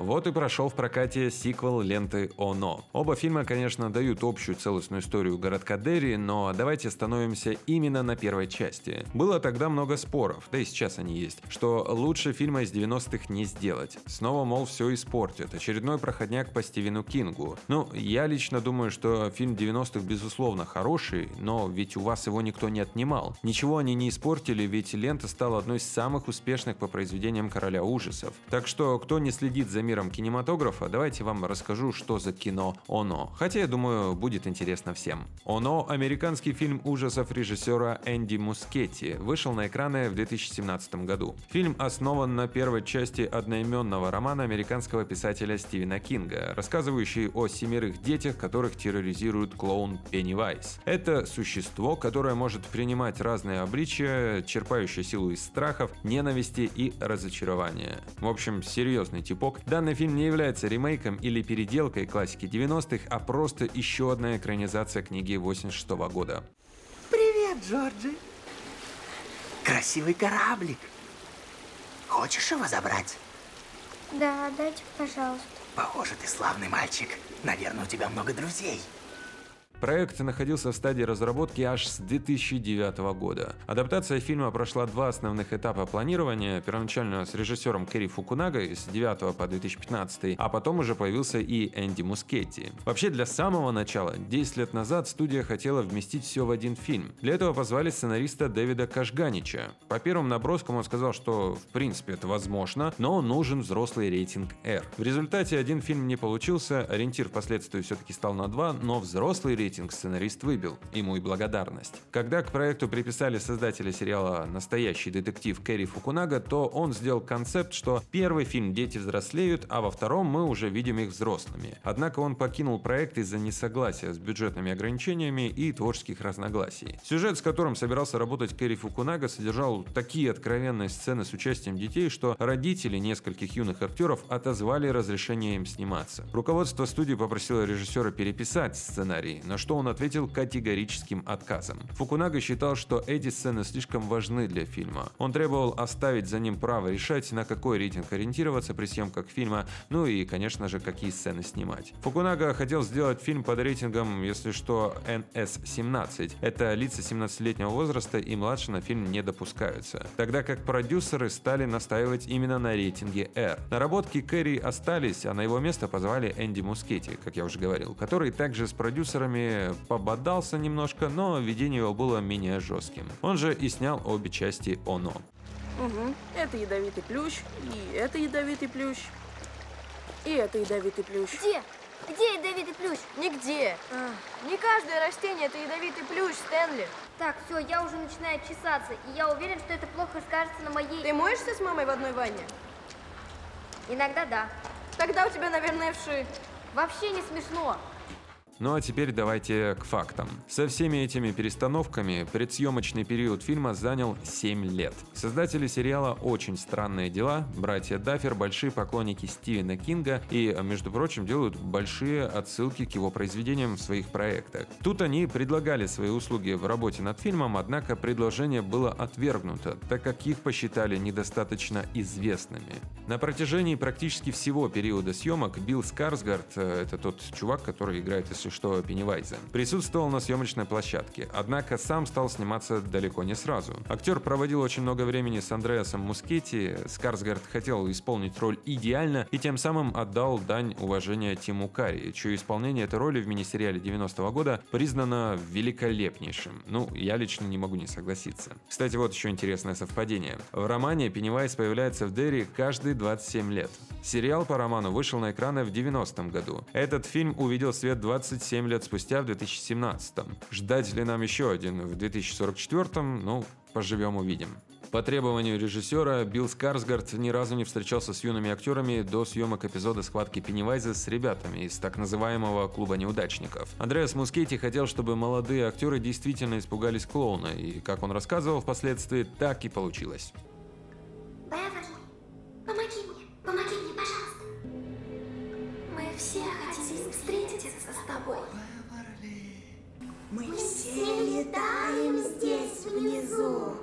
Вот и прошел в прокате сиквел ленты «Оно». Оба фильма, конечно, дают общую целостную историю городка Дерри, но давайте остановимся именно на первой части. Было тогда много споров, да и сейчас они есть, что лучше фильма из 90-х не сделать. Снова, мол, все испортит. Очередной проходняк по Стивену Кингу. Ну, я лично думаю, что фильм 90-х безусловно хороший, но ведь у вас его никто не отнимал. Ничего они не испортили, ведь лента стала одной из самых успешных по произведениям короля ужасов. Так что, кто не следит за миром кинематографа, давайте вам расскажу, что за кино «Оно». Хотя, я думаю, будет интересно всем. «Оно» — американский фильм ужасов режиссера Энди Мускетти, вышел на экраны в 2017 году. Фильм основан на первой части одноименного романа американского писателя Стивена Кинга, рассказывающий о семерых детях, которых терроризирует клоун Пеннивайз. Это существо, которое может принимать разные обличия, черпающее силу из страхов, ненависти и разочарования. В общем, серьезный типок. Данный фильм не является ремейком или переделкой классики 90-х, а просто еще одна экранизация книги 86 -го года. Привет, Джорджи. Красивый кораблик. Хочешь его забрать? Да, дайте, пожалуйста. Похоже, ты славный мальчик. Наверное, у тебя много друзей. Проект находился в стадии разработки аж с 2009 года. Адаптация фильма прошла два основных этапа планирования, первоначально с режиссером Кэрри Фукунага с 9 по 2015, а потом уже появился и Энди Мускетти. Вообще для самого начала, 10 лет назад, студия хотела вместить все в один фильм. Для этого позвали сценариста Дэвида Кашганича. По первым наброскам он сказал, что в принципе это возможно, но нужен взрослый рейтинг R. В результате один фильм не получился, ориентир впоследствии все-таки стал на два, но взрослый рейтинг рейтинг сценарист выбил, ему и благодарность. Когда к проекту приписали создателя сериала «Настоящий детектив» Кэрри Фукунага, то он сделал концепт, что первый фильм дети взрослеют, а во втором мы уже видим их взрослыми. Однако он покинул проект из-за несогласия с бюджетными ограничениями и творческих разногласий. Сюжет, с которым собирался работать Кэрри Фукунага, содержал такие откровенные сцены с участием детей, что родители нескольких юных актеров отозвали разрешение им сниматься. Руководство студии попросило режиссера переписать сценарий, на что он ответил категорическим отказом. Фукунага считал, что эти сцены слишком важны для фильма. Он требовал оставить за ним право решать, на какой рейтинг ориентироваться при съемках фильма, ну и, конечно же, какие сцены снимать. Фукунага хотел сделать фильм под рейтингом, если что, NS-17. Это лица 17-летнего возраста и младше на фильм не допускаются. Тогда как продюсеры стали настаивать именно на рейтинге R. Наработки Кэрри остались, а на его место позвали Энди Мускетти, как я уже говорил, который также с продюсерами пободался немножко, но видение его было менее жестким. Он же и снял обе части «Оно». Угу. Это ядовитый плющ, и это ядовитый плющ, и это ядовитый плющ. Где? Где ядовитый плющ? Нигде. А. Не каждое растение это ядовитый плющ, Стэнли. Так, все, я уже начинаю чесаться, и я уверен, что это плохо скажется на моей... Ты моешься с мамой в одной ванне? Иногда да. Тогда у тебя, наверное, вши. Вообще не смешно. Ну а теперь давайте к фактам. Со всеми этими перестановками предсъемочный период фильма занял 7 лет. Создатели сериала «Очень странные дела», братья Даффер, большие поклонники Стивена Кинга и, между прочим, делают большие отсылки к его произведениям в своих проектах. Тут они предлагали свои услуги в работе над фильмом, однако предложение было отвергнуто, так как их посчитали недостаточно известными. На протяжении практически всего периода съемок Билл Скарсгард, э, это тот чувак, который играет, если что Пеннивайза. Присутствовал на съемочной площадке, однако сам стал сниматься далеко не сразу. Актер проводил очень много времени с Андреасом Мускетти, Скарсгард хотел исполнить роль идеально и тем самым отдал дань уважения Тиму Карри, чье исполнение этой роли в мини-сериале 90-го года признано великолепнейшим. Ну, я лично не могу не согласиться. Кстати, вот еще интересное совпадение. В романе Пеннивайз появляется в Дерри каждые 27 лет. Сериал по роману вышел на экраны в 90-м году. Этот фильм увидел свет 27 лет спустя в 2017-м. Ждать ли нам еще один в 2044-м? Ну, поживем увидим. По требованию режиссера, Билл Скарсгард ни разу не встречался с юными актерами до съемок эпизода схватки Пеннивайза с ребятами из так называемого клуба неудачников. Андреас Мускетти хотел, чтобы молодые актеры действительно испугались клоуна, и, как он рассказывал впоследствии, так и получилось. Все хотим встретиться с тобой. Мы все летаем здесь внизу.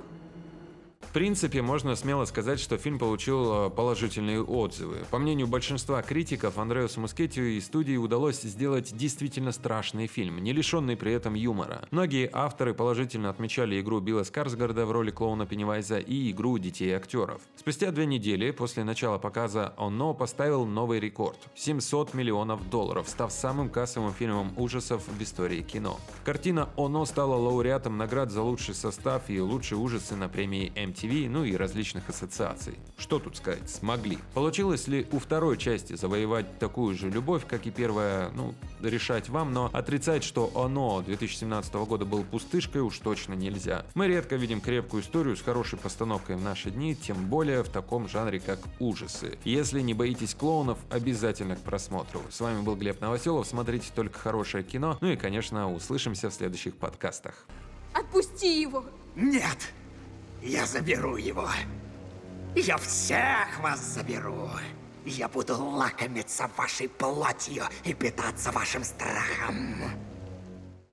В принципе, можно смело сказать, что фильм получил э, положительные отзывы. По мнению большинства критиков, Андреасу Мускетти и студии удалось сделать действительно страшный фильм, не лишенный при этом юмора. Многие авторы положительно отмечали игру Билла Скарсгарда в роли клоуна Пеннивайза и игру детей актеров. Спустя две недели после начала показа «Оно» поставил новый рекорд – 700 миллионов долларов, став самым кассовым фильмом ужасов в истории кино. Картина «Оно» стала лауреатом наград за лучший состав и лучшие ужасы на премии MTV, ну и различных ассоциаций. Что тут сказать, смогли. Получилось ли у второй части завоевать такую же любовь, как и первая, ну, решать вам, но отрицать, что «Оно» 2017 года был пустышкой уж точно нельзя. Мы редко видим крепкую историю с хорошей постановкой в наши дни, тем более в таком жанре, как ужасы. Если не боитесь клоунов, обязательно к просмотру. С вами был Глеб Новоселов, смотрите только хорошее кино, ну и, конечно, услышимся в следующих подкастах. Отпусти его! Нет! Я заберу его. Я всех вас заберу. Я буду лакомиться вашей плотью и питаться вашим страхом.